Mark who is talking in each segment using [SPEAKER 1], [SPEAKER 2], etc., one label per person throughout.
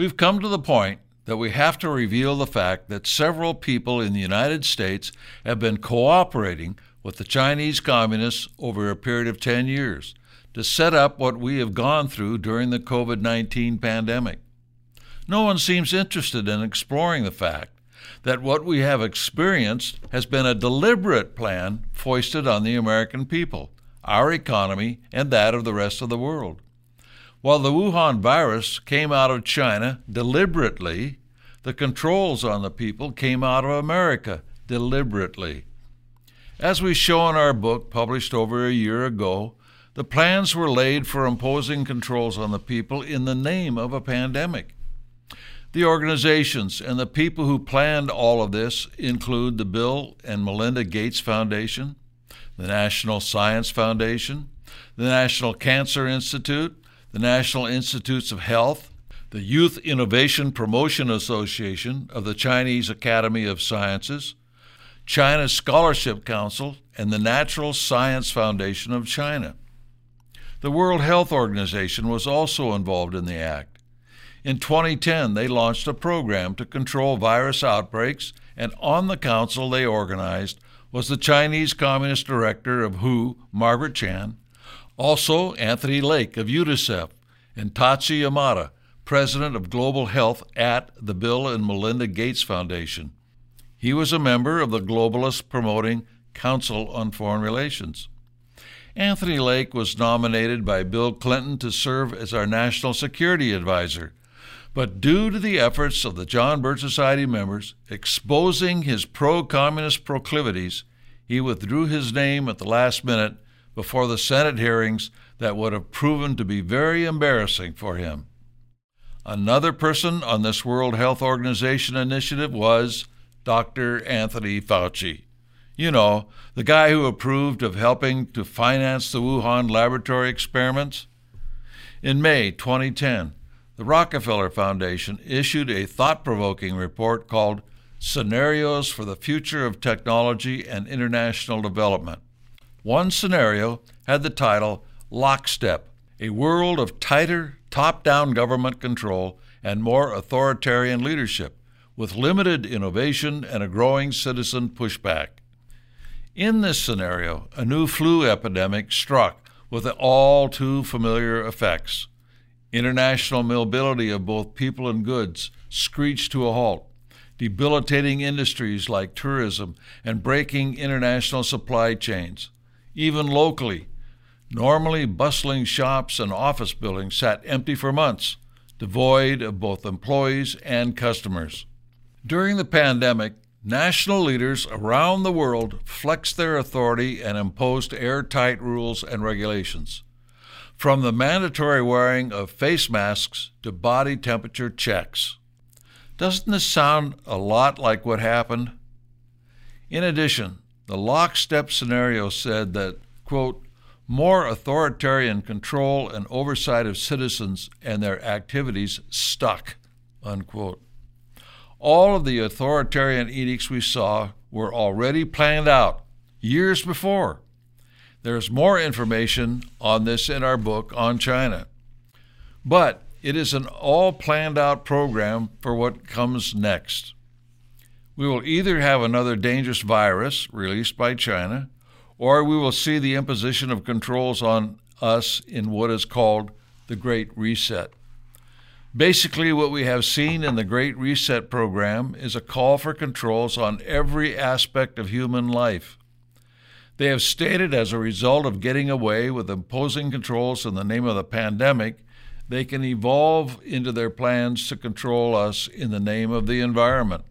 [SPEAKER 1] We've come to the point that we have to reveal the fact that several people in the United States have been cooperating with the Chinese Communists over a period of 10 years to set up what we have gone through during the COVID 19 pandemic. No one seems interested in exploring the fact that what we have experienced has been a deliberate plan foisted on the American people, our economy, and that of the rest of the world. While the Wuhan virus came out of China deliberately, the controls on the people came out of America deliberately. As we show in our book, published over a year ago, the plans were laid for imposing controls on the people in the name of a pandemic. The organizations and the people who planned all of this include the Bill and Melinda Gates Foundation, the National Science Foundation, the National Cancer Institute, the National Institutes of Health, the Youth Innovation Promotion Association of the Chinese Academy of Sciences, China Scholarship Council, and the Natural Science Foundation of China. The World Health Organization was also involved in the act. In 2010, they launched a program to control virus outbreaks, and on the council they organized was the Chinese Communist Director of WHO, Margaret Chan, also Anthony Lake of UNICEF, and Tatsu Yamada, President of Global Health at the Bill and Melinda Gates Foundation. He was a member of the Globalist Promoting Council on Foreign Relations. Anthony Lake was nominated by Bill Clinton to serve as our National Security Advisor. But due to the efforts of the John Birch Society members exposing his pro communist proclivities, he withdrew his name at the last minute before the Senate hearings that would have proven to be very embarrassing for him. Another person on this World Health Organization initiative was Dr. Anthony Fauci. You know, the guy who approved of helping to finance the Wuhan laboratory experiments. In May 2010, the Rockefeller Foundation issued a thought provoking report called Scenarios for the Future of Technology and International Development. One scenario had the title Lockstep A World of Tighter, Top Down Government Control and More Authoritarian Leadership, with limited innovation and a growing citizen pushback. In this scenario, a new flu epidemic struck with all too familiar effects. International mobility of both people and goods screeched to a halt debilitating industries like tourism and breaking international supply chains even locally. Normally bustling shops and office buildings sat empty for months, devoid of both employees and customers. During the pandemic, national leaders around the world flexed their authority and imposed airtight rules and regulations. From the mandatory wearing of face masks to body temperature checks. Doesn't this sound a lot like what happened? In addition, the lockstep scenario said that, quote, more authoritarian control and oversight of citizens and their activities stuck, unquote. All of the authoritarian edicts we saw were already planned out years before. There's more information on this in our book on China. But it is an all planned out program for what comes next. We will either have another dangerous virus released by China, or we will see the imposition of controls on us in what is called the Great Reset. Basically, what we have seen in the Great Reset program is a call for controls on every aspect of human life. They have stated as a result of getting away with imposing controls in the name of the pandemic, they can evolve into their plans to control us in the name of the environment.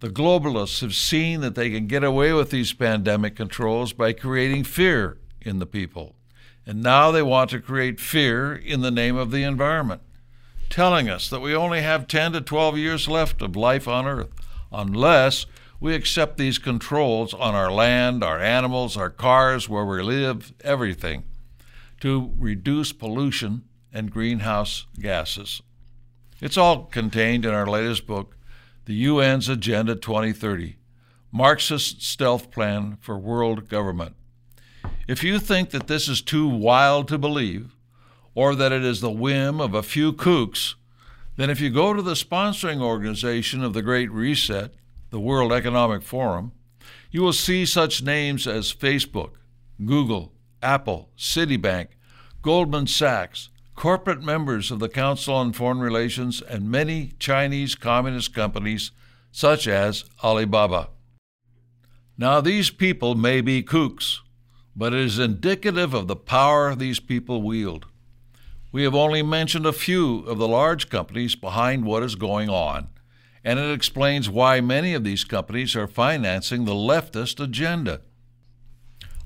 [SPEAKER 1] The globalists have seen that they can get away with these pandemic controls by creating fear in the people. And now they want to create fear in the name of the environment, telling us that we only have 10 to 12 years left of life on Earth unless we accept these controls on our land, our animals, our cars, where we live, everything, to reduce pollution and greenhouse gases. It's all contained in our latest book, the UN's Agenda 2030 Marxist Stealth Plan for World Government. If you think that this is too wild to believe, or that it is the whim of a few kooks, then if you go to the sponsoring organization of the Great Reset, the World Economic Forum, you will see such names as Facebook, Google, Apple, Citibank, Goldman Sachs, corporate members of the Council on Foreign Relations, and many Chinese communist companies such as Alibaba. Now, these people may be kooks, but it is indicative of the power these people wield. We have only mentioned a few of the large companies behind what is going on, and it explains why many of these companies are financing the leftist agenda.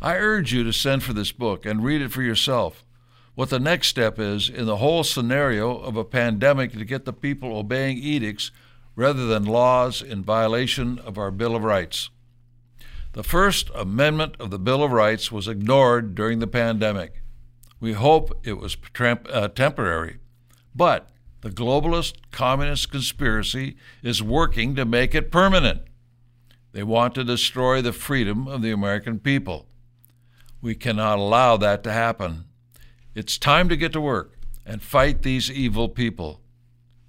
[SPEAKER 1] I urge you to send for this book and read it for yourself. What the next step is in the whole scenario of a pandemic to get the people obeying edicts rather than laws in violation of our Bill of Rights. The First Amendment of the Bill of Rights was ignored during the pandemic. We hope it was uh, temporary. But the globalist communist conspiracy is working to make it permanent. They want to destroy the freedom of the American people. We cannot allow that to happen. It's time to get to work and fight these evil people.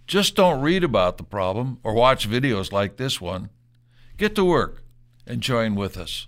[SPEAKER 1] Just don't read about the problem or watch videos like this one. Get to work and join with us.